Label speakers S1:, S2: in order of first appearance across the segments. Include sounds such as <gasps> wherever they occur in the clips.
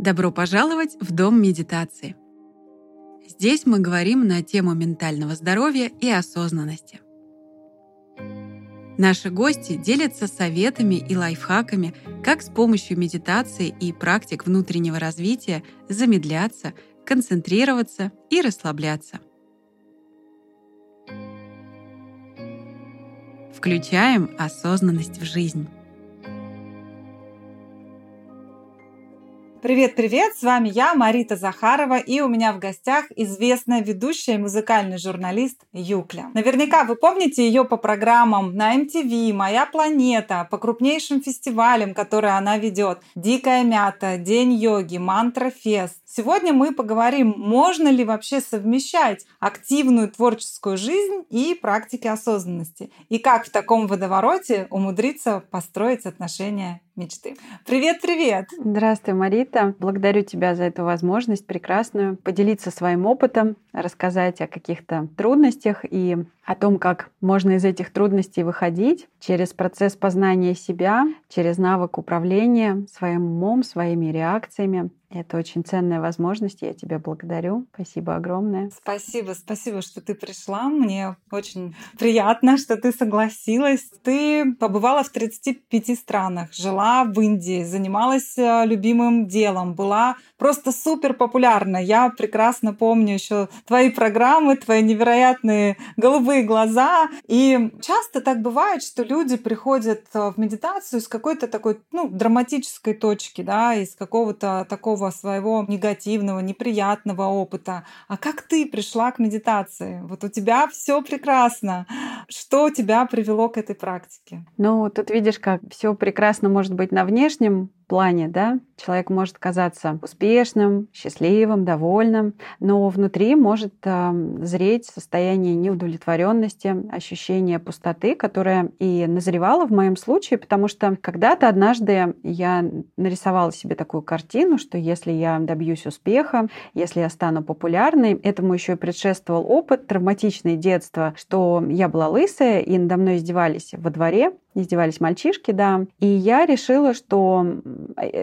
S1: Добро пожаловать в Дом медитации. Здесь мы говорим на тему ментального здоровья и осознанности. Наши гости делятся советами и лайфхаками, как с помощью медитации и практик внутреннего развития замедляться, концентрироваться и расслабляться. Включаем осознанность в жизнь.
S2: Привет-привет, с вами я, Марита Захарова, и у меня в гостях известная ведущая и музыкальный журналист Юкля. Наверняка вы помните ее по программам на MTV, «Моя планета», по крупнейшим фестивалям, которые она ведет. «Дикая мята», «День йоги», «Мантра Фест». Сегодня мы поговорим, можно ли вообще совмещать активную творческую жизнь и практики осознанности, и как в таком водовороте умудриться построить отношения мечты. Привет-привет!
S3: Здравствуй, Марита. Благодарю тебя за эту возможность прекрасную поделиться своим опытом, рассказать о каких-то трудностях и о том, как можно из этих трудностей выходить через процесс познания себя, через навык управления своим умом, своими реакциями. Это очень ценная возможность, я тебя благодарю. Спасибо огромное.
S2: Спасибо, спасибо, что ты пришла. Мне очень приятно, что ты согласилась. Ты побывала в 35 странах, жила в Индии, занималась э, любимым делом, была просто супер популярна. Я прекрасно помню еще твои программы, твои невероятные голубые глаза. И часто так бывает, что люди приходят э, в медитацию с какой-то такой, ну, драматической точки, да, из какого-то такого своего негативного, неприятного опыта. А как ты пришла к медитации? Вот у тебя все прекрасно. Что тебя привело к этой практике?
S3: Ну, тут видишь, как все прекрасно может быть на внешнем плане, да, человек может казаться успешным, счастливым, довольным, но внутри может э, зреть состояние неудовлетворенности, ощущение пустоты, которое и назревало в моем случае, потому что когда-то однажды я нарисовала себе такую картину, что если я добьюсь успеха, если я стану популярной, этому еще и предшествовал опыт, травматичное детство, что я была лысая, и надо мной издевались во дворе, издевались мальчишки, да. И я решила, что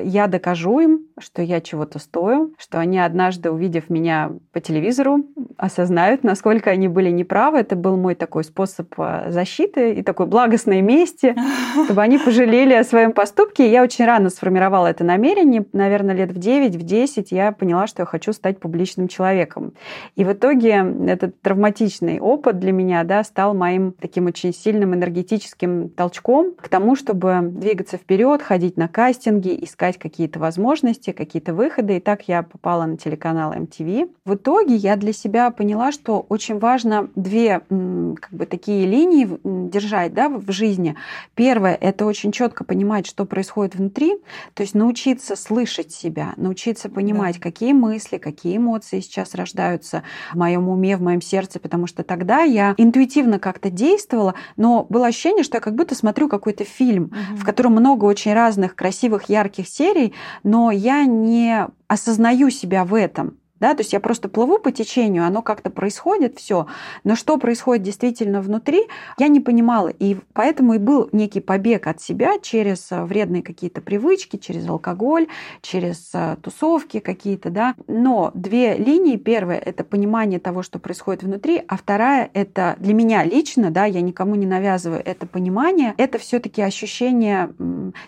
S3: я докажу им, что я чего-то стою, что они однажды, увидев меня по телевизору, осознают, насколько они были неправы. Это был мой такой способ а, защиты и такой благостной мести, <laughs> чтобы они пожалели о своем поступке. я очень рано сформировала это намерение. Наверное, лет в 9, в 10 я поняла, что я хочу стать публичным человеком. И в итоге этот травматичный опыт для меня да, стал моим таким очень сильным энергетическим толчком к тому, чтобы двигаться вперед, ходить на кастинги, искать какие-то возможности, какие-то выходы. И так я попала на телеканал MTV. В итоге я для себя поняла, что очень важно две как бы такие линии держать да, в жизни. Первое – это очень четко понимать, что происходит внутри, то есть научиться слышать себя, научиться понимать, да. какие мысли, какие эмоции сейчас рождаются в моем уме, в моем сердце, потому что тогда я интуитивно как-то действовала, но было ощущение, что я как будто смотрю какой-то фильм, угу. в котором много очень разных красивых, ярких серий, но я не осознаю себя в этом да, то есть я просто плыву по течению, оно как-то происходит, все, но что происходит действительно внутри, я не понимала, и поэтому и был некий побег от себя через э, вредные какие-то привычки, через алкоголь, через э, тусовки какие-то, да, но две линии, первая это понимание того, что происходит внутри, а вторая это для меня лично, да, я никому не навязываю это понимание, это все-таки ощущение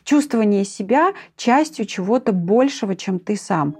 S3: чувствования себя частью чего-то большего, чем ты сам.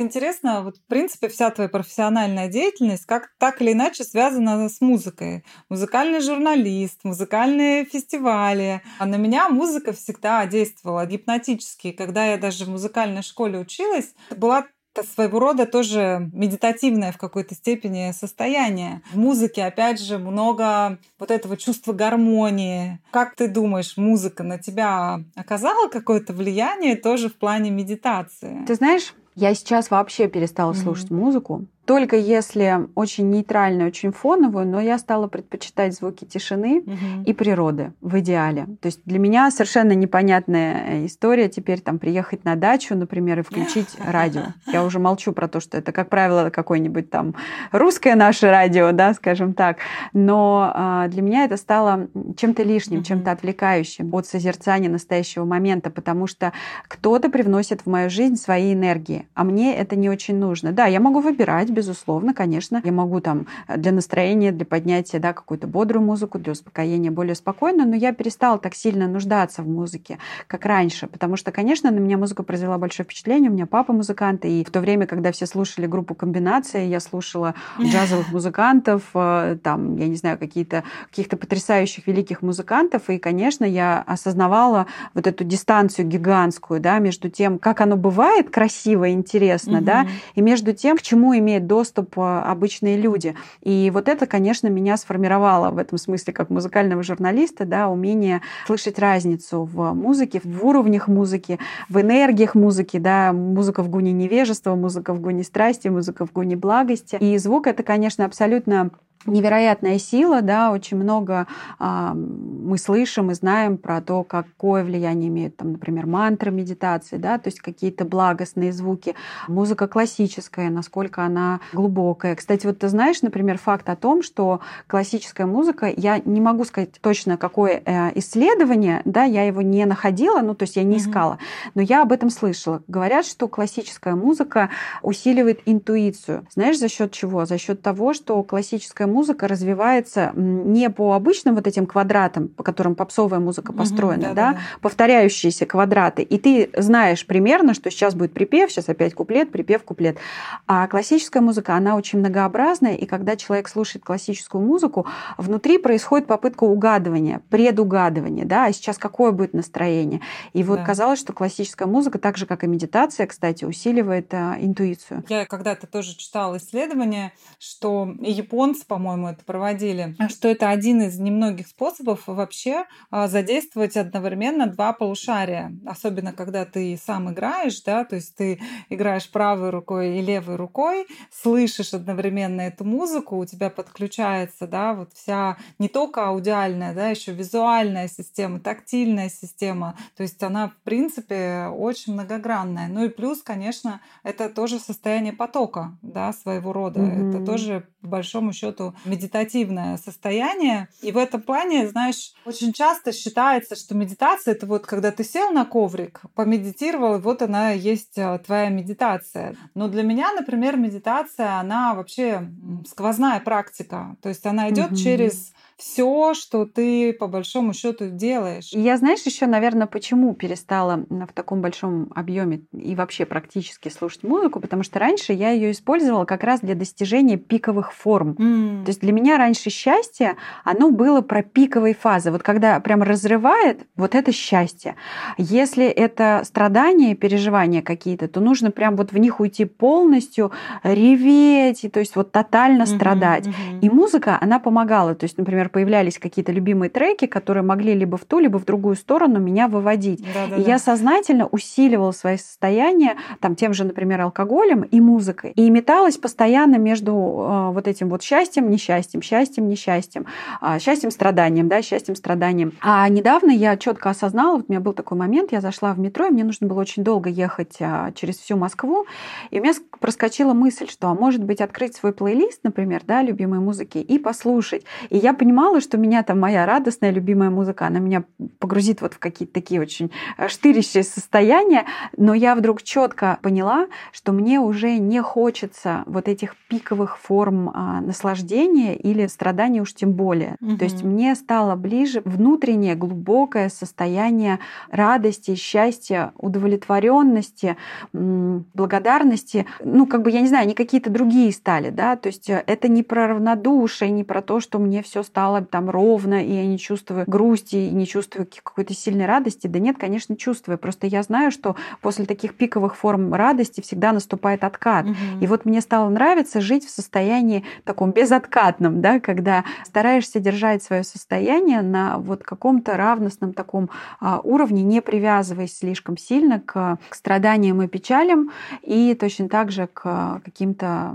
S2: Интересно, вот в принципе вся твоя профессиональная деятельность как так или иначе связана с музыкой. Музыкальный журналист, музыкальные фестивали. А на меня музыка всегда действовала гипнотически. Когда я даже в музыкальной школе училась, была своего рода тоже медитативное в какой-то степени состояние. В музыке, опять же, много вот этого чувства гармонии. Как ты думаешь, музыка на тебя оказала какое-то влияние тоже в плане медитации?
S3: Ты знаешь, я сейчас вообще перестала mm-hmm. слушать музыку только если очень нейтральную, очень фоновую, но я стала предпочитать звуки тишины угу. и природы в идеале. То есть для меня совершенно непонятная история теперь там приехать на дачу, например, и включить <laughs> радио. Я уже молчу про то, что это, как правило, какое-нибудь там русское наше радио, да, скажем так. Но а, для меня это стало чем-то лишним, чем-то отвлекающим от созерцания настоящего момента, потому что кто-то привносит в мою жизнь свои энергии, а мне это не очень нужно. Да, я могу выбирать, безусловно, конечно. Я могу там для настроения, для поднятия, да, какую-то бодрую музыку, для успокоения более спокойно, но я перестала так сильно нуждаться в музыке, как раньше, потому что, конечно, на меня музыка произвела большое впечатление. У меня папа музыкант, и в то время, когда все слушали группу «Комбинация», я слушала <laughs> джазовых музыкантов, э, там, я не знаю, какие-то каких-то потрясающих великих музыкантов, и, конечно, я осознавала вот эту дистанцию гигантскую, да, между тем, как оно бывает красиво и интересно, угу. да, и между тем, к чему имеют доступ обычные люди. И вот это, конечно, меня сформировало в этом смысле как музыкального журналиста, да, умение слышать разницу в музыке, в уровнях музыки, в энергиях музыки, да, музыка в гуне невежества, музыка в гуне страсти, музыка в гуне благости. И звук это, конечно, абсолютно невероятная сила, да, очень много а, мы слышим и знаем про то, какое влияние имеют, там, например, мантры медитации, да, то есть какие-то благостные звуки, музыка классическая, насколько она глубокая. Кстати, вот ты знаешь, например, факт о том, что классическая музыка, я не могу сказать точно, какое э, исследование, да, я его не находила, ну, то есть я не искала, но я об этом слышала. Говорят, что классическая музыка усиливает интуицию. Знаешь, за счет чего? За счет того, что классическая музыка развивается не по обычным вот этим квадратам, по которым попсовая музыка построена, угу, да, да, да, повторяющиеся квадраты. И ты знаешь примерно, что сейчас будет припев, сейчас опять куплет, припев, куплет. А классическая музыка, она очень многообразная, и когда человек слушает классическую музыку, внутри происходит попытка угадывания, предугадывания, да, а сейчас какое будет настроение. И вот да. казалось, что классическая музыка, так же как и медитация, кстати, усиливает а, интуицию.
S2: Я когда-то тоже читала исследование, что японцы, по по-моему, это проводили, что это один из немногих способов вообще а, задействовать одновременно два полушария. Особенно, когда ты сам играешь, да, то есть ты играешь правой рукой и левой рукой, слышишь одновременно эту музыку, у тебя подключается, да, вот вся не только аудиальная, да, еще визуальная система, тактильная система. То есть она, в принципе, очень многогранная. Ну и плюс, конечно, это тоже состояние потока, да, своего рода. Mm-hmm. Это тоже, по большому счету, медитативное состояние. И в этом плане, знаешь, очень часто считается, что медитация — это вот когда ты сел на коврик, помедитировал, и вот она есть а, твоя медитация. Но для меня, например, медитация, она вообще сквозная практика. То есть она идет угу. через все, что ты по большому счету делаешь.
S3: Я, знаешь, еще, наверное, почему перестала в таком большом объеме и вообще практически слушать музыку, потому что раньше я ее использовала как раз для достижения пиковых форм. Mm. То есть для меня раньше счастье, оно было про пиковые фазы. Вот когда прям разрывает, вот это счастье. Если это страдания, переживания какие-то, то нужно прям вот в них уйти полностью, реветь, и, то есть вот тотально mm-hmm, страдать. Mm-hmm. И музыка, она помогала. То есть, например, появлялись какие-то любимые треки, которые могли либо в ту, либо в другую сторону меня выводить. Да, да, и да. я сознательно усиливала свои состояния там тем же, например, алкоголем и музыкой. И металась постоянно между э, вот этим вот счастьем, несчастьем, счастьем, несчастьем, э, счастьем, страданием, да, счастьем, страданием. А недавно я четко осознала, вот у меня был такой момент, я зашла в метро, и мне нужно было очень долго ехать э, через всю Москву, и у меня проскочила мысль, что, а может быть, открыть свой плейлист, например, да, любимой музыки, и послушать. И я понимала, понимала, что меня там моя радостная, любимая музыка, она меня погрузит вот в какие-то такие очень э, штырящие состояния, но я вдруг четко поняла, что мне уже не хочется вот этих пиковых форм а, наслаждения или страдания уж тем более. Угу. То есть мне стало ближе внутреннее глубокое состояние радости, счастья, удовлетворенности, благодарности. Ну, как бы, я не знаю, они какие-то другие стали, да, то есть э, это не про равнодушие, не про то, что мне все стало стало там ровно, и я не чувствую грусти, и не чувствую какой-то сильной радости. Да нет, конечно, чувствую. Просто я знаю, что после таких пиковых форм радости всегда наступает откат. Угу. И вот мне стало нравиться жить в состоянии таком безоткатном, да, когда стараешься держать свое состояние на вот каком-то равностном таком а, уровне, не привязываясь слишком сильно к, к страданиям и печалям, и точно так же к каким-то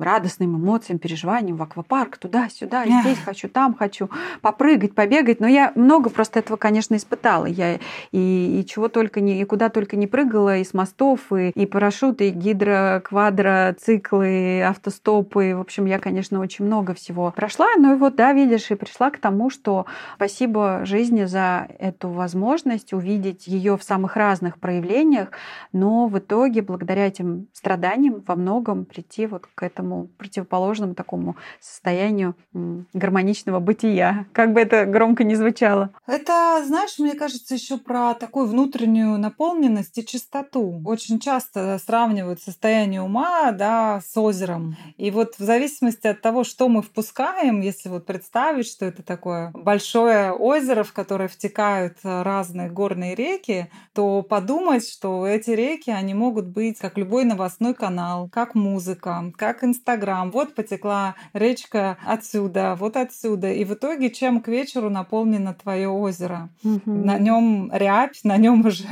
S3: радостным эмоциям, переживаниям в аквапарк, туда-сюда, здесь хочу, там хочу, попрыгать, побегать. Но я много просто этого, конечно, испытала. Я и, и чего только не, и куда только не прыгала, и с мостов, и, и парашюты, и гидро, квадро, циклы, автостопы. В общем, я, конечно, очень много всего прошла. Ну и вот, да, видишь, и пришла к тому, что спасибо жизни за эту возможность увидеть ее в самых разных проявлениях, но в итоге, благодаря этим страданиям, во многом прийти вот к этому противоположному такому состоянию гармоничного бытия, как бы это громко не звучало.
S2: Это, знаешь, мне кажется, еще про такую внутреннюю наполненность и чистоту. Очень часто сравнивают состояние ума да, с озером. И вот в зависимости от того, что мы впускаем, если вот представить, что это такое большое озеро, в которое втекают разные горные реки, то подумать, что эти реки, они могут быть как любой новостной канал, как музыка, как Инстаграм. Вот потекла речка отсюда, вот отсюда. И в итоге, чем к вечеру наполнено твое озеро? Угу. На нем рябь, на нем <laughs> уже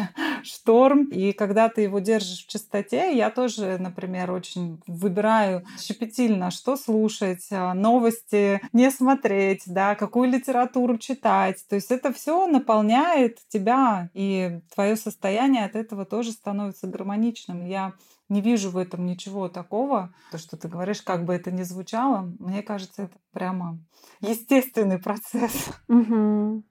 S2: шторм. И когда ты его держишь в чистоте, я тоже, например, очень выбираю щепетильно, что слушать, а, новости не смотреть, да, какую литературу читать. То есть это все наполняет тебя, и твое состояние от этого тоже становится гармоничным. Я не вижу в этом ничего такого. То, что ты говоришь, как бы это ни звучало, мне кажется, это прямо естественный процесс. <laughs>
S3: Угу.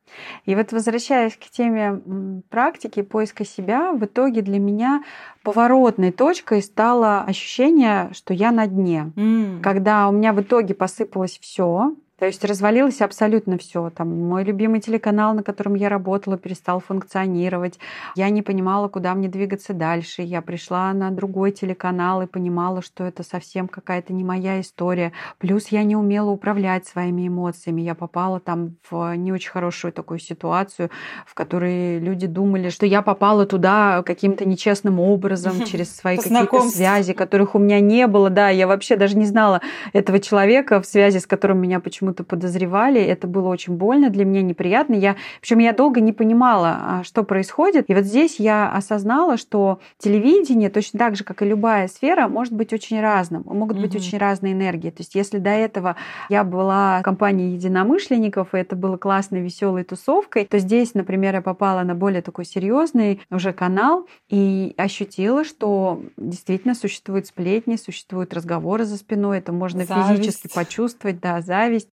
S3: И вот возвращаясь к теме практики поиска себя, в итоге для меня поворотной точкой стало ощущение, что я на дне. Mm. Когда у меня в итоге посыпалось все, то есть развалилось абсолютно все. Там мой любимый телеканал, на котором я работала, перестал функционировать. Я не понимала, куда мне двигаться дальше. Я пришла на другой телеканал и понимала, что это совсем какая-то не моя история. Плюс я не умела управлять своими эмоциями. Я попала там в не очень хорошую такую ситуацию, в которой люди думали, что я попала туда каким-то нечестным образом через свои какие-то связи, которых у меня не было. Да, я вообще даже не знала этого человека, в связи с которым меня почему почему-то подозревали. Это было очень больно для меня, неприятно. Я, причем я долго не понимала, а, что происходит. И вот здесь я осознала, что телевидение, точно так же, как и любая сфера, может быть очень разным. Могут угу. быть очень разные энергии. То есть если до этого я была в компании единомышленников, и это было классной, веселой тусовкой, то здесь, например, я попала на более такой серьезный уже канал и ощутила, что действительно существуют сплетни, существуют разговоры за спиной, это можно зависть. физически почувствовать, да, зависть.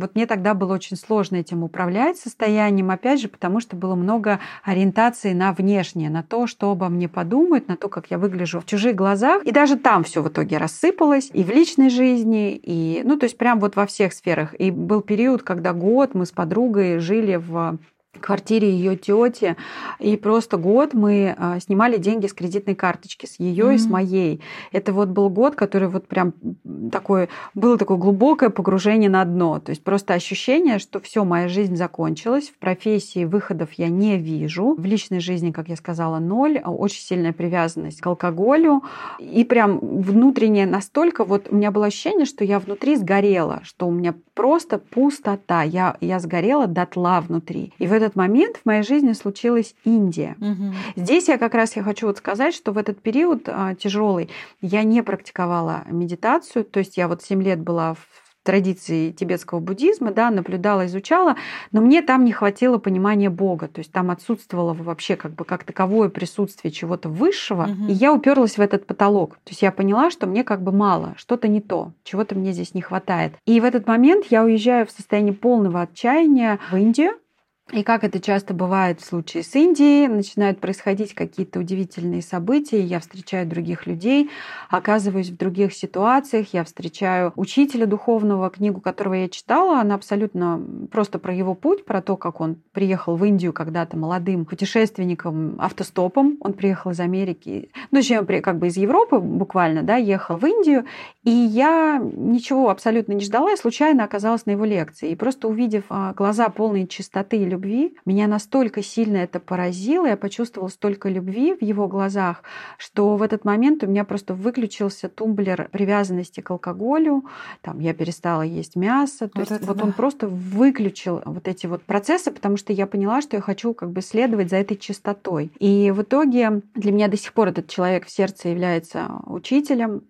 S3: Вот мне тогда было очень сложно этим управлять состоянием, опять же, потому что было много ориентации на внешнее, на то, что обо мне подумают, на то, как я выгляжу в чужих глазах. И даже там все в итоге рассыпалось, и в личной жизни, и, ну, то есть прям вот во всех сферах. И был период, когда год мы с подругой жили в квартире ее тети. И просто год мы а, снимали деньги с кредитной карточки, с ее mm-hmm. и с моей. Это вот был год, который вот прям такой, было такое глубокое погружение на дно. То есть просто ощущение, что все, моя жизнь закончилась, в профессии выходов я не вижу, в личной жизни, как я сказала, ноль, а очень сильная привязанность к алкоголю. И прям внутреннее настолько, вот у меня было ощущение, что я внутри сгорела, что у меня просто пустота, я, я сгорела дотла внутри. И в этот момент в моей жизни случилась Индия. Угу. Здесь я как раз я хочу вот сказать, что в этот период а, тяжелый я не практиковала медитацию, то есть я вот 7 лет была в традиции тибетского буддизма, да, наблюдала, изучала, но мне там не хватило понимания Бога, то есть там отсутствовало вообще как бы как таковое присутствие чего-то высшего, угу. и я уперлась в этот потолок, то есть я поняла, что мне как бы мало, что-то не то, чего-то мне здесь не хватает. И в этот момент я уезжаю в состоянии полного отчаяния в Индию, и как это часто бывает в случае с Индией, начинают происходить какие-то удивительные события, я встречаю других людей, оказываюсь в других ситуациях, я встречаю учителя духовного, книгу которого я читала, она абсолютно просто про его путь, про то, как он приехал в Индию когда-то молодым путешественником автостопом, он приехал из Америки, ну, точнее, как бы из Европы буквально, да, ехал в Индию, и я ничего абсолютно не ждала, я случайно оказалась на его лекции, и просто увидев а, глаза полные чистоты и любви, любви. Меня настолько сильно это поразило, я почувствовала столько любви в его глазах, что в этот момент у меня просто выключился тумблер привязанности к алкоголю, там я перестала есть мясо, то вот есть вот да. он просто выключил вот эти вот процессы, потому что я поняла, что я хочу как бы следовать за этой чистотой. И в итоге для меня до сих пор этот человек в сердце является учителем,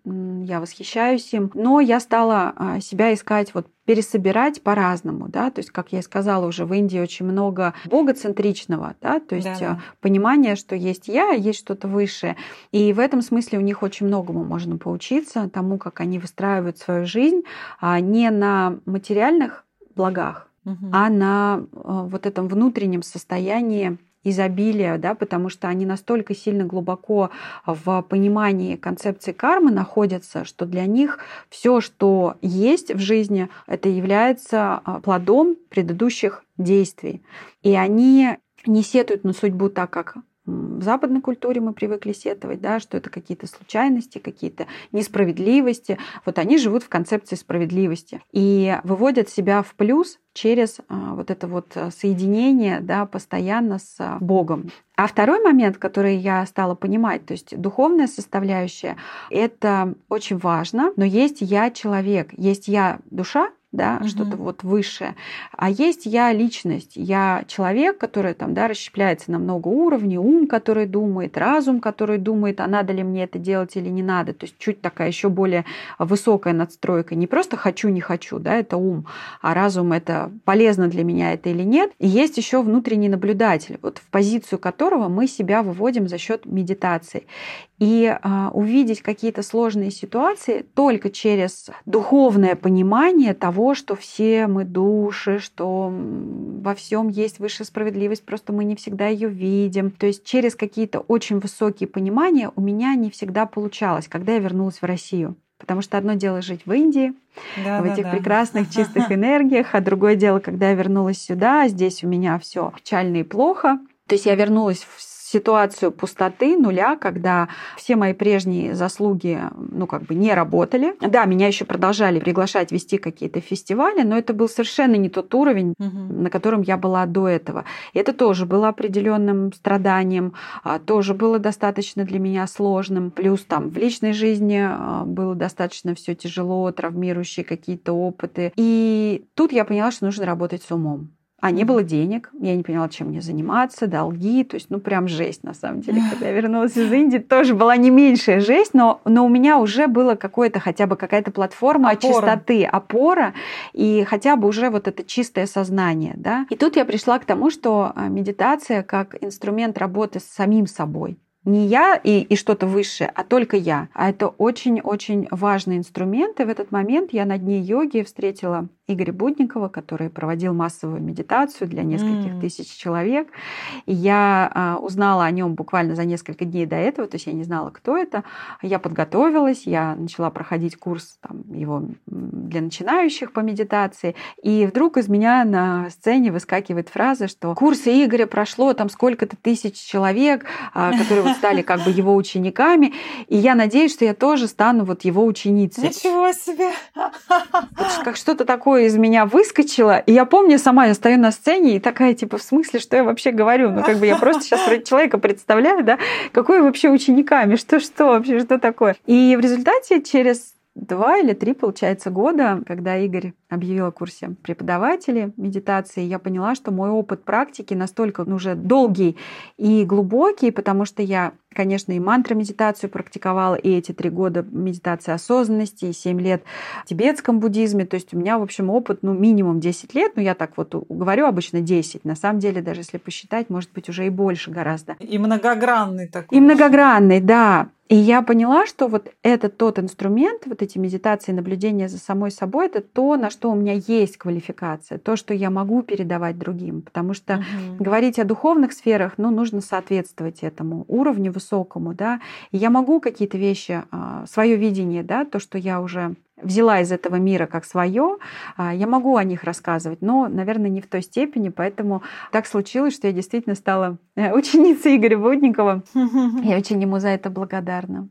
S3: я восхищаюсь им, но я стала а, себя искать вот пересобирать по-разному, да, то есть, как я и сказала уже, в Индии очень много богоцентричного, да, то есть да, да. понимание, что есть я, есть что-то высшее, и в этом смысле у них очень многому можно поучиться тому, как они выстраивают свою жизнь, а не на материальных благах, угу. а на а, вот этом внутреннем состоянии изобилия, да, потому что они настолько сильно глубоко в понимании концепции кармы находятся, что для них все, что есть в жизни, это является а, плодом предыдущих действий. И они не сетуют на судьбу так, как в западной культуре мы привыкли сетовать, да, что это какие-то случайности, какие-то несправедливости. Вот они живут в концепции справедливости и выводят себя в плюс через а, вот это вот соединение да, постоянно с Богом. А второй момент, который я стала понимать, то есть духовная составляющая, это очень важно, но есть я человек, есть я душа, да, угу. что-то вот высшее. А есть я личность, я человек, который там, да, расщепляется на много уровней, ум, который думает, разум, который думает, а надо ли мне это делать или не надо. То есть чуть такая еще более высокая надстройка. Не просто хочу, не хочу, да, это ум, а разум это полезно для меня это или нет. И есть еще внутренний наблюдатель, вот в позицию которого мы себя выводим за счет медитации. И а, увидеть какие-то сложные ситуации только через духовное понимание того, что все мы души, что во всем есть высшая справедливость, просто мы не всегда ее видим. То есть через какие-то очень высокие понимания у меня не всегда получалось, когда я вернулась в Россию. Потому что одно дело жить в Индии, да, в этих да. прекрасных <laughs> чистых энергиях, а другое дело, когда я вернулась сюда, здесь у меня все печально и плохо. То есть я вернулась в ситуацию пустоты, нуля, когда все мои прежние заслуги, ну, как бы не работали. Да, меня еще продолжали приглашать вести какие-то фестивали, но это был совершенно не тот уровень, угу. на котором я была до этого. И это тоже было определенным страданием, а, тоже было достаточно для меня сложным. Плюс там в личной жизни а, было достаточно все тяжело, травмирующие какие-то опыты. И тут я поняла, что нужно работать с умом. А не было денег, я не поняла, чем мне заниматься, долги, то есть, ну, прям жесть, на самом деле. Когда я вернулась из Индии, тоже была не меньшая жесть, но, но у меня уже было какое-то, хотя бы какая-то платформа опора. чистоты, опора, и хотя бы уже вот это чистое сознание, да. И тут я пришла к тому, что а, медитация как инструмент работы с самим собой, не я и, и что-то высшее, а только я. А это очень-очень важный инструмент. И в этот момент я на дне йоги встретила Игоря Будникова, который проводил массовую медитацию для нескольких mm. тысяч человек. И я а, узнала о нем буквально за несколько дней до этого, то есть я не знала, кто это. Я подготовилась, я начала проходить курс там, его для начинающих по медитации. И вдруг из меня на сцене выскакивает фраза, что курсы Игоря прошло там сколько-то тысяч человек, а, которые вот стали как бы его учениками. И я надеюсь, что я тоже стану вот его ученицей.
S2: Ничего себе!
S3: как что-то такое такое из меня выскочило. И я помню, сама я стою на сцене и такая, типа, в смысле, что я вообще говорю? Ну, как бы я просто сейчас человека представляю, да, какой вообще учениками, что-что вообще, что такое. И в результате через два или три, получается, года, когда Игорь объявил о курсе преподавателей медитации, я поняла, что мой опыт практики настолько уже долгий и глубокий, потому что я, конечно, и мантра-медитацию практиковала, и эти три года медитации осознанности, и семь лет в тибетском буддизме. То есть у меня, в общем, опыт, ну, минимум 10 лет, ну, я так вот говорю обычно 10. На самом деле, даже если посчитать, может быть, уже и больше гораздо.
S2: И многогранный такой.
S3: И многогранный, да. И я поняла, что вот это тот инструмент, вот эти медитации, наблюдения за самой собой, это то, на что у меня есть квалификация, то, что я могу передавать другим. Потому что угу. говорить о духовных сферах, ну, нужно соответствовать этому уровню высокому, да. И я могу какие-то вещи, а, свое видение, да, то, что я уже взяла из этого мира как свое, а, я могу о них рассказывать, но, наверное, не в той степени, поэтому так случилось, что я действительно стала э, ученицей Игоря Водникова. <laughs> Я очень ему за это благодарна.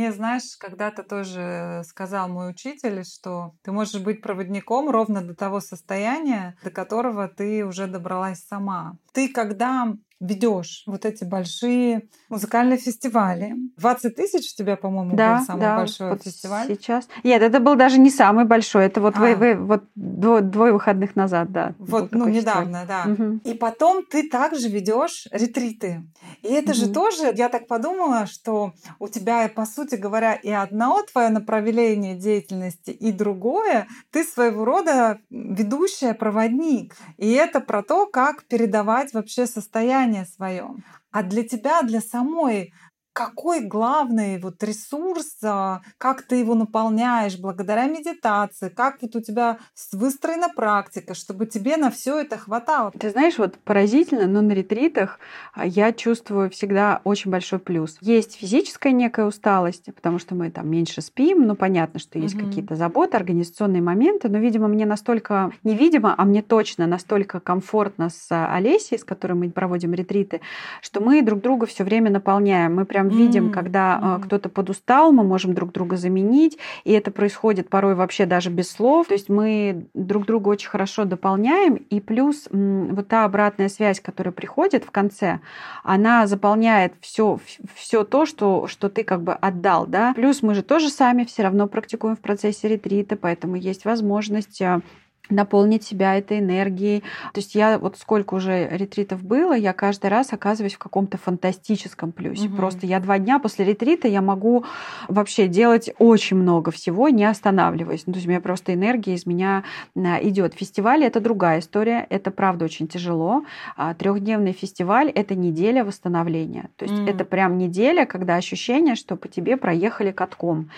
S2: Мне, знаешь, когда-то тоже сказал мой учитель, что ты можешь быть проводником ровно до того состояния, до которого ты уже добралась сама. Ты когда ведешь вот эти большие музыкальные фестивали. 20 тысяч у тебя, по-моему,
S3: да,
S2: был самый
S3: да,
S2: большой
S3: вот
S2: фестиваль.
S3: Сейчас. Нет, это был даже не самый большой. Это вот, а. вы, вы, вот двое, двое выходных назад, да.
S2: Вот, ну, недавно, фестиваль. да. Угу. И потом ты также ведешь ретриты. И это угу. же тоже, я так подумала, что у тебя, по сути говоря, и одно твое направление деятельности, и другое, ты своего рода ведущая, проводник. И это про то, как передавать вообще состояние состояние свое. А для тебя, для самой, какой главный вот ресурс, а, как ты его наполняешь благодаря медитации, как вот у тебя выстроена практика, чтобы тебе на все это хватало.
S3: Ты знаешь, вот поразительно, но на ретритах а, я чувствую всегда очень большой плюс. Есть физическая некая усталость, потому что мы там меньше спим, ну понятно, что есть угу. какие-то заботы, организационные моменты, но, видимо, мне настолько, невидимо, а мне точно настолько комфортно с Олесей, с которой мы проводим ретриты, что мы друг друга все время наполняем. Мы прям прям видим, mm-hmm. когда mm-hmm. кто-то подустал, мы можем друг друга заменить, и это происходит порой вообще даже без слов. То есть мы друг друга очень хорошо дополняем, и плюс вот та обратная связь, которая приходит в конце, она заполняет все, все то, что, что ты как бы отдал, да. Плюс мы же тоже сами все равно практикуем в процессе ретрита, поэтому есть возможность э, наполнить себя этой энергией. То есть я вот сколько уже ретритов было, я каждый раз оказываюсь в каком-то фантастическом плюсе. Угу. Просто я два дня после ретрита я могу вообще делать очень много всего, не останавливаясь. Ну, то есть у меня просто энергия из меня а, идет. Фестиваль это другая история, это правда очень тяжело. А, Трехдневный фестиваль это неделя восстановления. То есть mm. это прям неделя, когда ощущение, что по тебе проехали катком.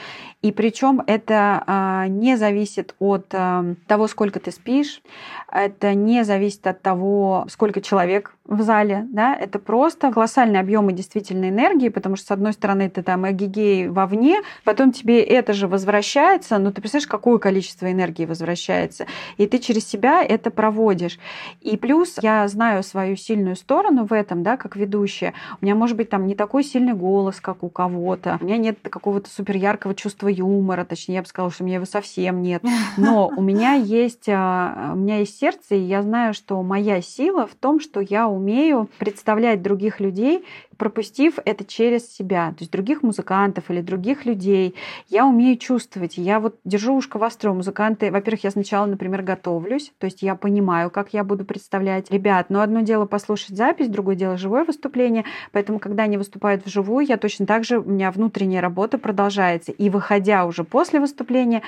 S3: И причем это а, не зависит от того, сколько ты спишь. Это не зависит от того, сколько человек в зале, да, это просто колоссальные объемы действительно энергии, потому что, с одной стороны, ты там эгигей вовне, потом тебе это же возвращается, но ты представляешь, какое количество энергии возвращается, и ты через себя это проводишь. И плюс я знаю свою сильную сторону в этом, да, как ведущая. У меня может быть там не такой сильный голос, как у кого-то, у меня нет какого-то супер яркого чувства юмора, точнее, я бы сказала, что у меня его совсем нет, но у меня есть, а, у меня есть сердце, и я знаю, что моя сила в том, что я умею представлять других людей, пропустив это через себя, то есть других музыкантов или других людей. Я умею чувствовать. Я вот держу ушко востро. Музыканты, во-первых, я сначала, например, готовлюсь, то есть я понимаю, как я буду представлять ребят. Но одно дело послушать запись, другое дело живое выступление. Поэтому, когда они выступают вживую, я точно так же, у меня внутренняя работа продолжается. И выходя уже после выступления,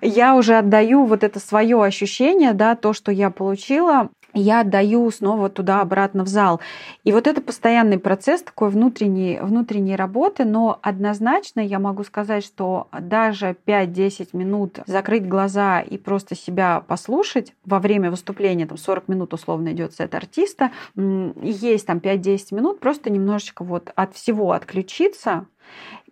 S3: я уже отдаю вот это свое ощущение, да, то, что я получила, я отдаю снова туда-обратно в зал. И вот это постоянный процесс такой внутренней, внутренней работы, но однозначно я могу сказать, что даже 5-10 минут закрыть глаза и просто себя послушать во время выступления, там 40 минут условно идет сет артиста, есть там 5-10 минут, просто немножечко вот от всего отключиться,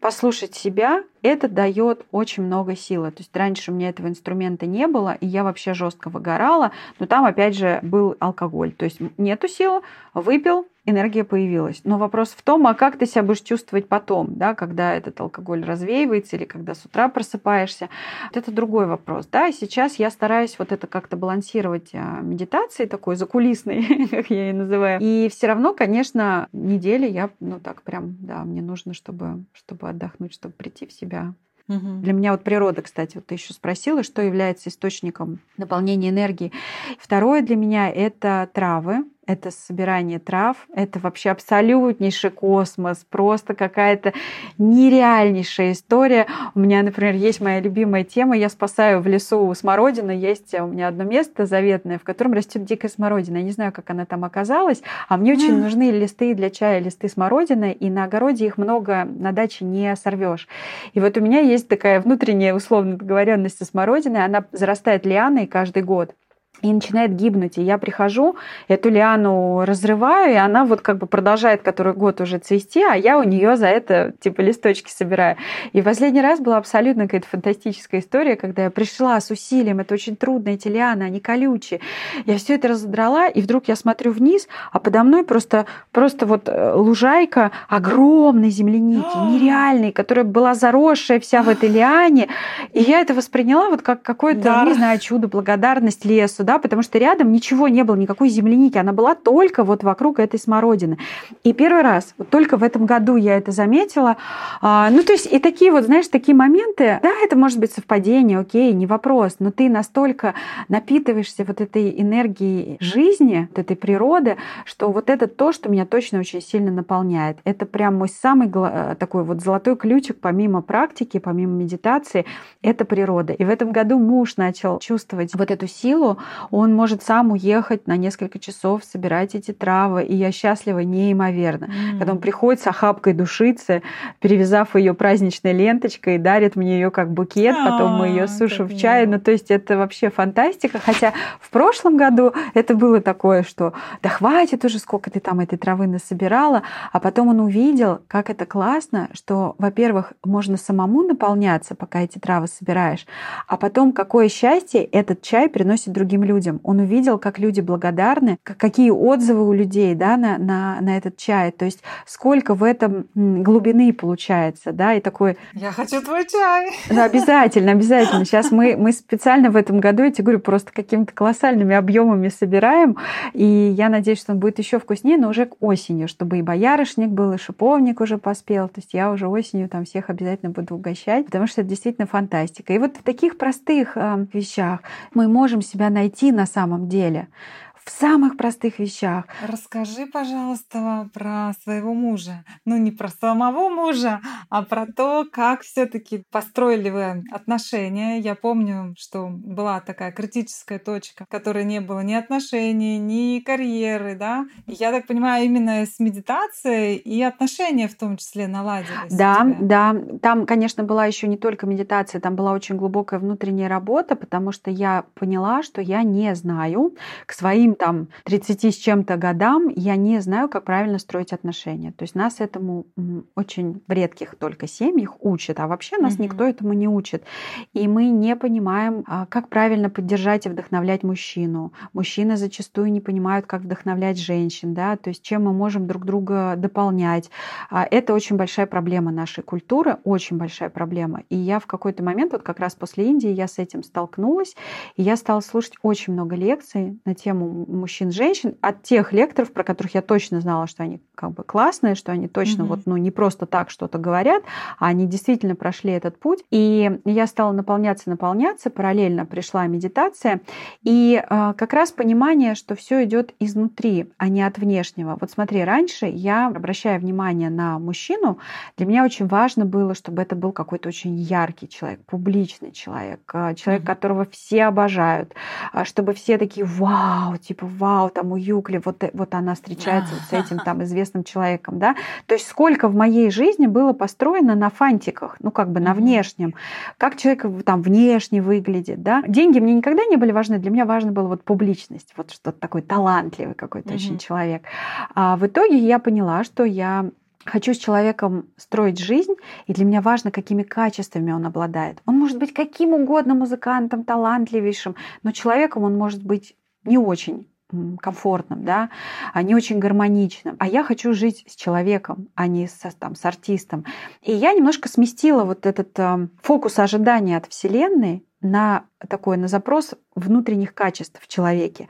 S3: послушать себя, это дает очень много силы. То есть раньше у меня этого инструмента не было, и я вообще жестко выгорала, но там опять же был алкоголь. То есть нету силы, выпил, энергия появилась. Но вопрос в том, а как ты себя будешь чувствовать потом, да, когда этот алкоголь развеивается или когда с утра просыпаешься. Вот это другой вопрос. Да, и сейчас я стараюсь вот это как-то балансировать а, медитацией такой закулисной, <laughs> как я ее называю. И все равно, конечно, недели я, ну так прям, да, мне нужно, чтобы, чтобы отдохнуть, чтобы прийти в себя. Угу. Для меня вот природа, кстати, вот ты еще спросила, что является источником наполнения энергии. Второе для меня это травы это собирание трав, это вообще абсолютнейший космос, просто какая-то нереальнейшая история. У меня, например, есть моя любимая тема, я спасаю в лесу смородину, есть у меня одно место заветное, в котором растет дикая смородина. Я не знаю, как она там оказалась, а мне очень нужны листы для чая, листы смородины, и на огороде их много на даче не сорвешь. И вот у меня есть такая внутренняя условная договоренность со смородиной, она зарастает лианой каждый год. И начинает гибнуть. И я прихожу, эту лиану разрываю, и она вот как бы продолжает который год уже цвести, а я у нее за это типа листочки собираю. И последний раз была абсолютно какая-то фантастическая история, когда я пришла с усилием, это очень трудно, эти лианы, они колючие. Я все это разодрала, и вдруг я смотрю вниз, а подо мной просто, просто вот э, лужайка огромной земляники, <gasps> нереальной, которая была заросшая вся в этой <gasps> лиане. И я это восприняла вот как какое-то, да. не знаю, чудо, благодарность лесу, да, потому что рядом ничего не было, никакой земляники, она была только вот вокруг этой смородины. И первый раз, вот только в этом году я это заметила. А, ну, то есть и такие вот, знаешь, такие моменты, да, это может быть совпадение, окей, не вопрос, но ты настолько напитываешься вот этой энергией жизни, вот этой природы, что вот это то, что меня точно очень сильно наполняет. Это прям мой самый э, такой вот золотой ключик, помимо практики, помимо медитации, это природа. И в этом году муж начал чувствовать вот эту силу, он может сам уехать на несколько часов, собирать эти травы, и я счастлива неимоверно. Mm. Когда он приходит с охапкой душицы, перевязав ее праздничной ленточкой, дарит мне ее как букет, потом мы ее сушим в чай. Ну, то есть это вообще фантастика. Хотя в прошлом году это было такое, что да хватит уже, сколько ты там этой травы насобирала. А потом он увидел, как это классно, что, во-первых, можно самому наполняться, пока эти травы собираешь, а потом какое счастье этот чай приносит другим людям. Он увидел, как люди благодарны, какие отзывы у людей да, на, на, на этот чай. То есть сколько в этом глубины получается, да, и такой...
S2: Я хочу твой чай!
S3: Да, обязательно, обязательно. Сейчас мы, мы специально в этом году, я тебе говорю, просто какими-то колоссальными объемами собираем, и я надеюсь, что он будет еще вкуснее, но уже к осени, чтобы и боярышник был, и шиповник уже поспел. То есть я уже осенью там всех обязательно буду угощать, потому что это действительно фантастика. И вот в таких простых э, вещах мы можем себя найти на самом деле в самых простых вещах.
S2: Расскажи, пожалуйста, про своего мужа. Ну, не про самого мужа, а про то, как все таки построили вы отношения. Я помню, что была такая критическая точка, в которой не было ни отношений, ни карьеры, да? И я так понимаю, именно с медитацией и отношения в том числе наладились.
S3: Да, да. Там, конечно, была еще не только медитация, там была очень глубокая внутренняя работа, потому что я поняла, что я не знаю к своим там 30 с чем-то годам я не знаю, как правильно строить отношения. То есть нас этому очень в редких только семьях учат, а вообще нас угу. никто этому не учит. И мы не понимаем, а, как правильно поддержать и вдохновлять мужчину. Мужчины зачастую не понимают, как вдохновлять женщин, да, то есть чем мы можем друг друга дополнять. А, это очень большая проблема нашей культуры, очень большая проблема. И я в какой-то момент, вот как раз после Индии, я с этим столкнулась, и я стала слушать очень много лекций на тему мужчин, женщин, от тех лекторов, про которых я точно знала, что они как бы классные, что они точно mm-hmm. вот, ну, не просто так что-то говорят, а они действительно прошли этот путь. И я стала наполняться, наполняться, параллельно пришла медитация, и э, как раз понимание, что все идет изнутри, а не от внешнего. Вот смотри, раньше я, обращая внимание на мужчину, для меня очень важно было, чтобы это был какой-то очень яркий человек, публичный человек, э, человек, mm-hmm. которого все обожают, э, чтобы все такие, вау, типа, вау, там у Юкли вот, э, вот она встречается вот с этим <laughs> там известным человеком, да. То есть сколько в моей жизни было построено на фантиках, ну как бы на внешнем, как человек там внешне выглядит, да. Деньги мне никогда не были важны, для меня важно было вот публичность, вот что-то такой талантливый какой-то очень человек. А в итоге я поняла, что я хочу с человеком строить жизнь, и для меня важно, какими качествами он обладает. Он может быть каким угодно музыкантом, талантливейшим, но человеком он может быть не очень комфортным, да, а не очень гармоничным. А я хочу жить с человеком, а не со, там, с артистом. И я немножко сместила вот этот э, фокус ожидания от Вселенной на такой, на запрос внутренних качеств в человеке.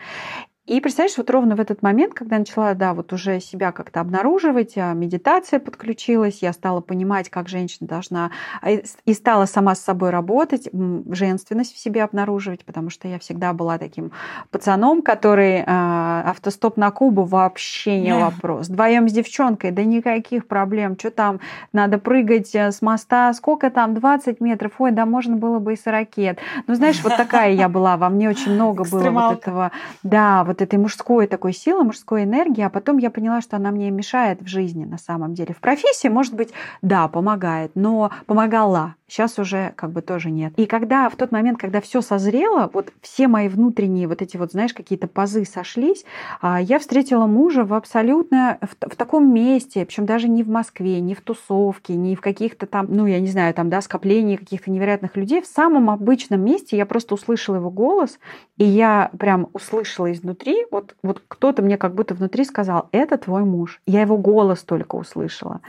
S3: И представляешь, вот ровно в этот момент, когда начала, да, вот уже себя как-то обнаруживать, а, медитация подключилась, я стала понимать, как женщина должна, а, и стала сама с собой работать, женственность в себе обнаруживать, потому что я всегда была таким пацаном, который э, автостоп на Кубу вообще не yeah. вопрос. Вдвоем с девчонкой, да никаких проблем, что там, надо прыгать э, с моста, сколько там, 20 метров, ой, да можно было бы и с ракет. Ну, знаешь, вот такая я была, во мне очень много было вот этого, да, вот вот этой мужской такой силы, мужской энергии, а потом я поняла, что она мне мешает в жизни на самом деле. В профессии, может быть, да, помогает, но помогала. Сейчас уже как бы тоже нет. И когда в тот момент, когда все созрело, вот все мои внутренние вот эти вот, знаешь, какие-то пазы сошлись, а, я встретила мужа в абсолютно в, в таком месте, причем даже не в Москве, не в тусовке, не в каких-то там, ну, я не знаю, там, да, скоплении каких-то невероятных людей. В самом обычном месте я просто услышала его голос, и я прям услышала изнутри, вот, вот кто-то мне как будто внутри сказал, это твой муж. Я его голос только услышала.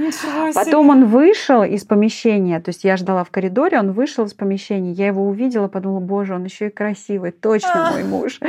S3: Потом он вышел из помещения, то есть я ждала в коридоре, он вышел из помещения, я его увидела, подумала, боже, он еще и красивый, точно мой муж.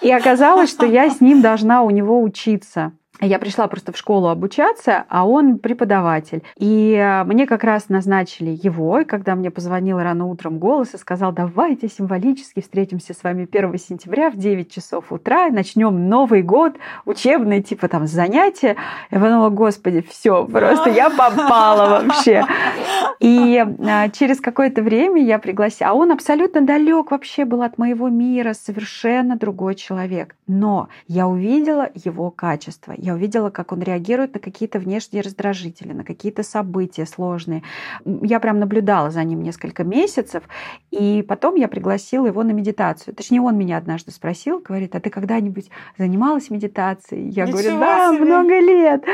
S3: И оказалось, что я с ним должна у него учиться. Я пришла просто в школу обучаться, а он преподаватель. И э, мне как раз назначили его, и когда мне позвонил рано утром голос и сказал, давайте символически встретимся с вами 1 сентября в 9 часов утра, и начнем Новый год, учебный, типа там занятия. Я подумала, господи, все, просто я попала вообще. <laughs> И э, через какое-то время я пригласила, а он абсолютно далек вообще был от моего мира, совершенно другой человек. Но я увидела его качество, я увидела, как он реагирует на какие-то внешние раздражители, на какие-то события сложные. Я прям наблюдала за ним несколько месяцев, и потом я пригласила его на медитацию. Точнее, он меня однажды спросил, говорит, а ты когда-нибудь занималась медитацией? Я Ничего говорю, да, себе. много лет.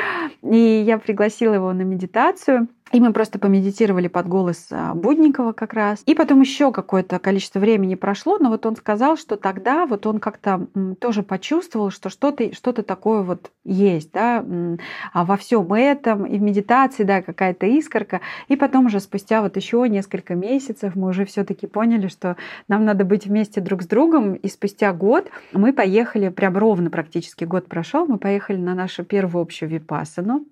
S3: И я пригласила его на медитацию. И мы просто помедитировали под голос а, Будникова как раз. И потом еще какое-то количество времени прошло, но вот он сказал, что тогда вот он как-то тоже почувствовал, что что-то что такое вот есть, да, а во всем этом и в медитации, да, какая-то искорка. И потом уже спустя вот еще несколько месяцев мы уже все-таки поняли, что нам надо быть вместе друг с другом. И спустя год мы поехали, прям ровно практически год прошел, мы поехали на нашу первую общую випасану.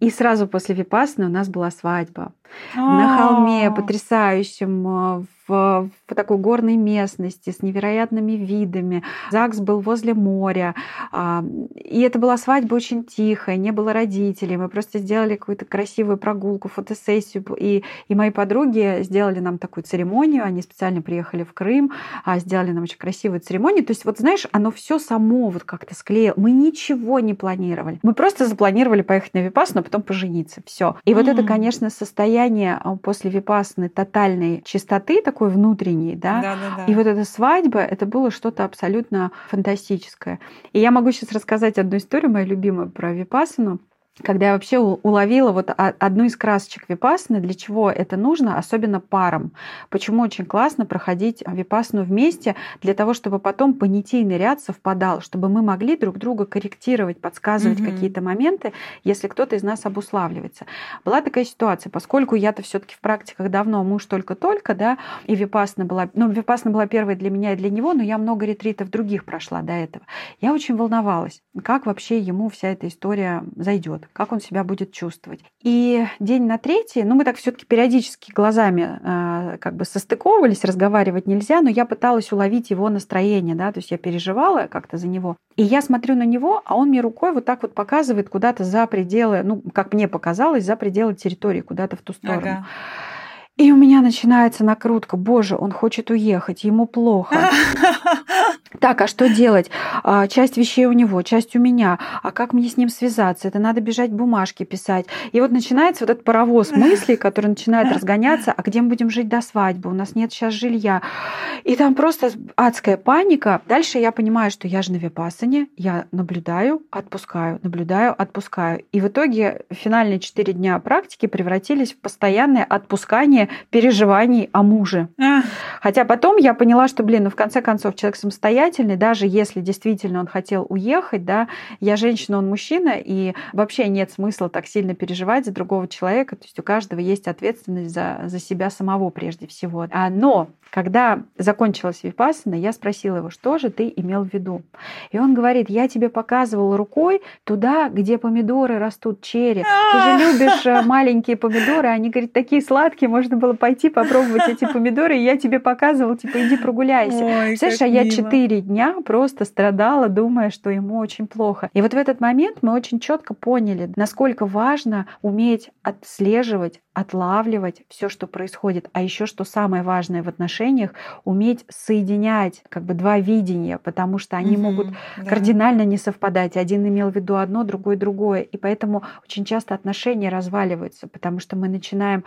S3: И сразу после випасаны у нас была свадьба. На холме потрясающем э, в, в такой горной местности с невероятными видами. ЗАГС был возле моря. А, и это была свадьба очень тихая, не было родителей. Мы просто сделали какую-то красивую прогулку, фотосессию. И, и мои подруги сделали нам такую церемонию. Они специально приехали в Крым, а, сделали нам очень красивую церемонию. То есть, вот знаешь, оно все само вот как-то склеило. Мы ничего не планировали. Мы просто запланировали поехать на Випас, но потом пожениться. Все. И mm-hmm. вот это, конечно, состояние а, после Випасны тотальной чистоты, такой внутренний, да.
S2: Да, да, да.
S3: И вот эта свадьба, это было что-то абсолютно фантастическое. И я могу сейчас рассказать одну историю, мою любимую про Випасану когда я вообще уловила вот одну из красочек випасны, для чего это нужно, особенно парам. Почему очень классно проходить випасну вместе, для того, чтобы потом понятийный ряд совпадал, чтобы мы могли друг друга корректировать, подсказывать mm-hmm. какие-то моменты, если кто-то из нас обуславливается. Была такая ситуация, поскольку я-то все таки в практиках давно, муж только-только, да, и випасна была, ну, випасна была первой для меня и для него, но я много ретритов других прошла до этого. Я очень волновалась, как вообще ему вся эта история зайдет как он себя будет чувствовать. И день на третий, ну, мы так все-таки периодически глазами э, как бы состыковывались, разговаривать нельзя, но я пыталась уловить его настроение, да, то есть я переживала как-то за него. И я смотрю на него, а он мне рукой вот так вот показывает куда-то за пределы, ну, как мне показалось, за пределы территории, куда-то в ту сторону. Ага. И у меня начинается накрутка. Боже, он хочет уехать, ему плохо. <laughs> Так, а что делать? А, часть вещей у него, часть у меня. А как мне с ним связаться? Это надо бежать бумажки писать. И вот начинается вот этот паровоз мыслей, который начинает разгоняться. А где мы будем жить до свадьбы? У нас нет сейчас жилья. И там просто адская паника. Дальше я понимаю, что я же на Випасане. Я наблюдаю, отпускаю, наблюдаю, отпускаю. И в итоге финальные четыре дня практики превратились в постоянное отпускание переживаний о муже. Хотя потом я поняла, что, блин, ну в конце концов человек самостоятельный, самостоятельный, даже если действительно он хотел уехать, да, я женщина, он мужчина, и вообще нет смысла так сильно переживать за другого человека, то есть у каждого есть ответственность за, за себя самого прежде всего. А, но когда закончилась випассана, я спросила его, что же ты имел в виду? И он говорит, я тебе показывал рукой туда, где помидоры растут, черри. Ты же любишь э, маленькие помидоры, они, говорит, такие сладкие, можно было пойти попробовать эти помидоры, и я тебе показывал, типа, иди прогуляйся. Ой, Слышишь, а я четыре дня просто страдала, думая, что ему очень плохо. И вот в этот момент мы очень четко поняли, насколько важно уметь отслеживать отлавливать все, что происходит. А еще, что самое важное в отношениях, уметь соединять как бы два видения, потому что они угу, могут да. кардинально не совпадать. Один имел в виду одно, другой другое. И поэтому очень часто отношения разваливаются, потому что мы начинаем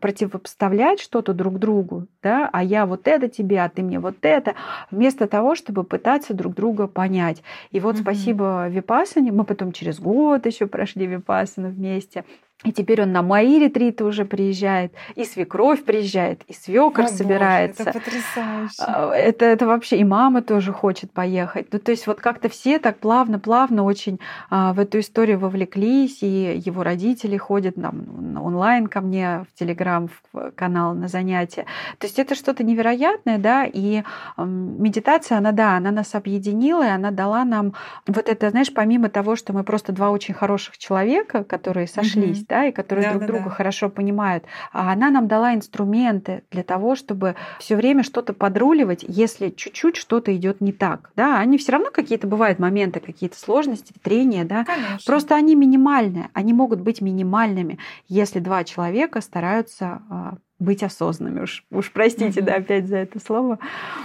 S3: противопоставлять что-то друг другу, да, а я вот это тебе, а ты мне вот это, вместо того, чтобы пытаться друг друга понять. И вот угу. спасибо Випасане, мы потом через год еще прошли Випасану вместе, и теперь он на мои ретриты уже приезжает, и свекровь приезжает, и свекор собирается.
S2: Боже, это потрясающе.
S3: А, это, это вообще и мама тоже хочет поехать. Ну, то есть вот как-то все так плавно-плавно очень а, в эту историю вовлеклись, и его родители ходят там, онлайн ко мне в Телеграм, в канал на занятия. То есть это что-то невероятное, да, и э, медитация, она, да, она нас объединила, и она дала нам вот это, знаешь, помимо того, что мы просто два очень хороших человека, которые сошлись, да, и которые да, друг да, друга да. хорошо понимают. А она нам дала инструменты для того, чтобы все время что-то подруливать, если чуть-чуть что-то идет не так. Да, они все равно какие-то бывают моменты, какие-то сложности, трения, да.
S2: Конечно.
S3: Просто они минимальные, они могут быть минимальными, если два человека стараются а, быть осознанными. Уж, уж простите, да, опять за это слово.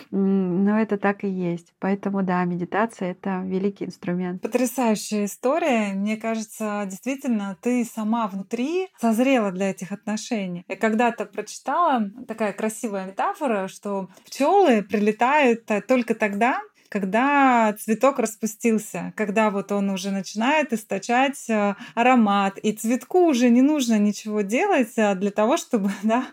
S3: Но это так и есть. Поэтому, да, медитация — это великий инструмент.
S2: Потрясающая история. Мне кажется, действительно, ты сама внутри созрела для этих отношений. Я когда-то прочитала такая красивая метафора, что пчелы прилетают только тогда, когда цветок распустился, когда вот он уже начинает источать э, аромат, и цветку уже не нужно ничего делать э, для того, чтобы <laughs> да,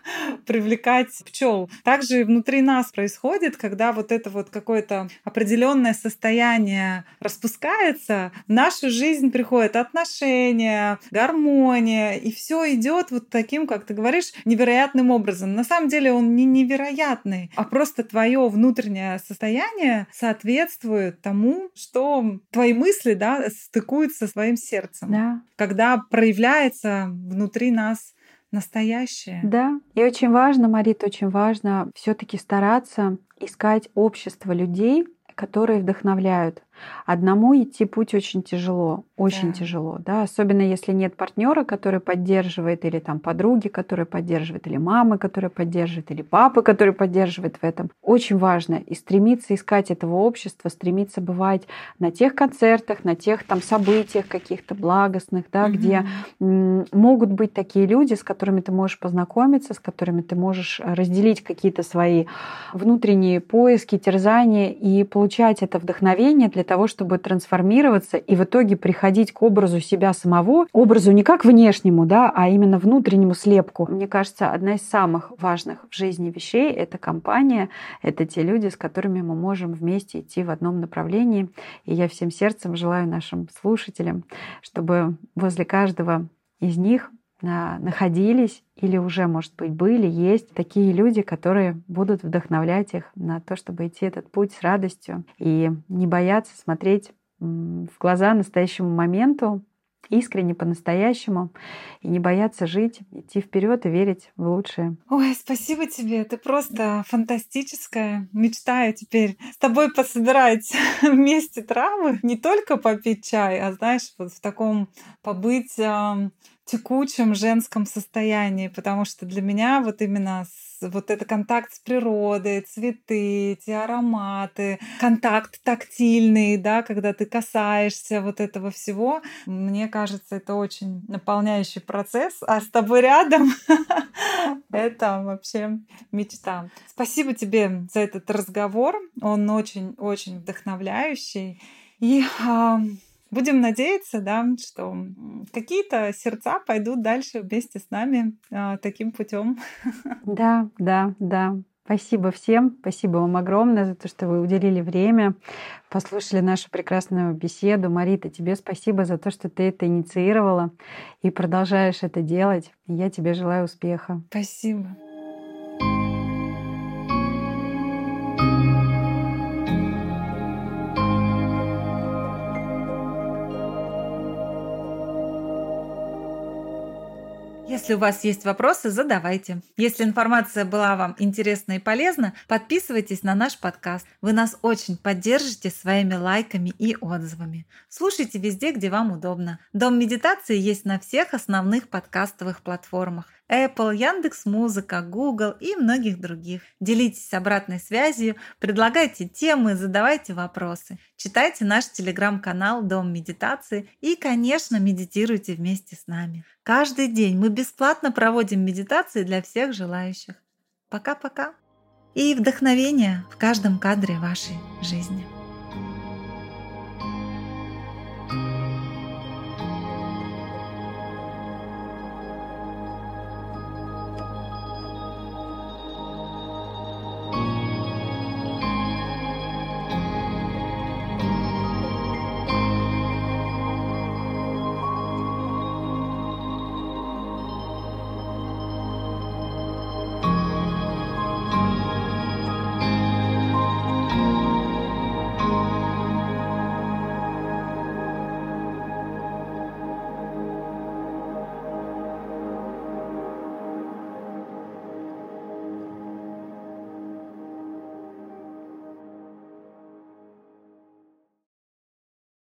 S2: привлекать пчел. Также внутри нас происходит, когда вот это вот какое-то определенное состояние распускается, в нашу жизнь приходят отношения, гармония, и все идет вот таким, как ты говоришь, невероятным образом. На самом деле он не невероятный, а просто твое внутреннее состояние соответствует соответствует тому, что твои мысли да, стыкуются со своим сердцем.
S3: Да.
S2: Когда проявляется внутри нас настоящее.
S3: Да. И очень важно, Марит, очень важно все-таки стараться искать общество людей, которые вдохновляют. Одному идти путь очень тяжело, очень да. тяжело, да, особенно если нет партнера, который поддерживает, или там подруги, которые поддерживают, или мамы, которые поддерживают, или папы, которые поддерживают в этом. Очень важно и стремиться искать этого общества, стремиться бывать на тех концертах, на тех там событиях каких-то благостных, да, угу. где могут быть такие люди, с которыми ты можешь познакомиться, с которыми ты можешь разделить какие-то свои внутренние поиски, терзания и получать это вдохновение для того, чтобы трансформироваться и в итоге приходить к образу себя самого, образу не как внешнему, да, а именно внутреннему слепку. Мне кажется, одна из самых важных в жизни вещей — это компания, это те люди, с которыми мы можем вместе идти в одном направлении. И я всем сердцем желаю нашим слушателям, чтобы возле каждого из них находились или уже, может быть, были, есть такие люди, которые будут вдохновлять их на то, чтобы идти этот путь с радостью и не бояться смотреть в глаза настоящему моменту, искренне по-настоящему и не бояться жить, идти вперед и верить в лучшее.
S2: Ой, спасибо тебе, ты просто фантастическая. Мечтаю теперь с тобой пособирать <laughs> вместе травы, не только попить чай, а знаешь, вот в таком побыть текучем женском состоянии, потому что для меня вот именно вот это контакт с природой, цветы, эти ароматы, контакт тактильный, да, когда ты касаешься вот этого всего, мне кажется, это очень наполняющий процесс, а с тобой рядом <laughs> это вообще мечта. Спасибо тебе за этот разговор, он очень-очень вдохновляющий. И Будем надеяться, да, что какие-то сердца пойдут дальше вместе с нами э, таким путем. <laughs>
S3: Да, да, да. Спасибо всем, спасибо вам огромное за то, что вы уделили время, послушали нашу прекрасную беседу. Марита, тебе спасибо за то, что ты это инициировала и продолжаешь это делать. я тебе желаю успеха.
S2: Спасибо. Если у вас есть вопросы, задавайте. Если информация была вам интересна и полезна, подписывайтесь на наш подкаст. Вы нас очень поддержите своими лайками и отзывами. Слушайте везде, где вам удобно. Дом медитации есть на всех основных подкастовых платформах. Apple, Яндекс Музыка, Google и многих других. Делитесь обратной связью, предлагайте темы, задавайте вопросы. Читайте наш телеграм-канал «Дом медитации» и, конечно, медитируйте вместе с нами. Каждый день мы бесплатно проводим медитации для всех желающих. Пока-пока! И вдохновение в каждом кадре вашей жизни.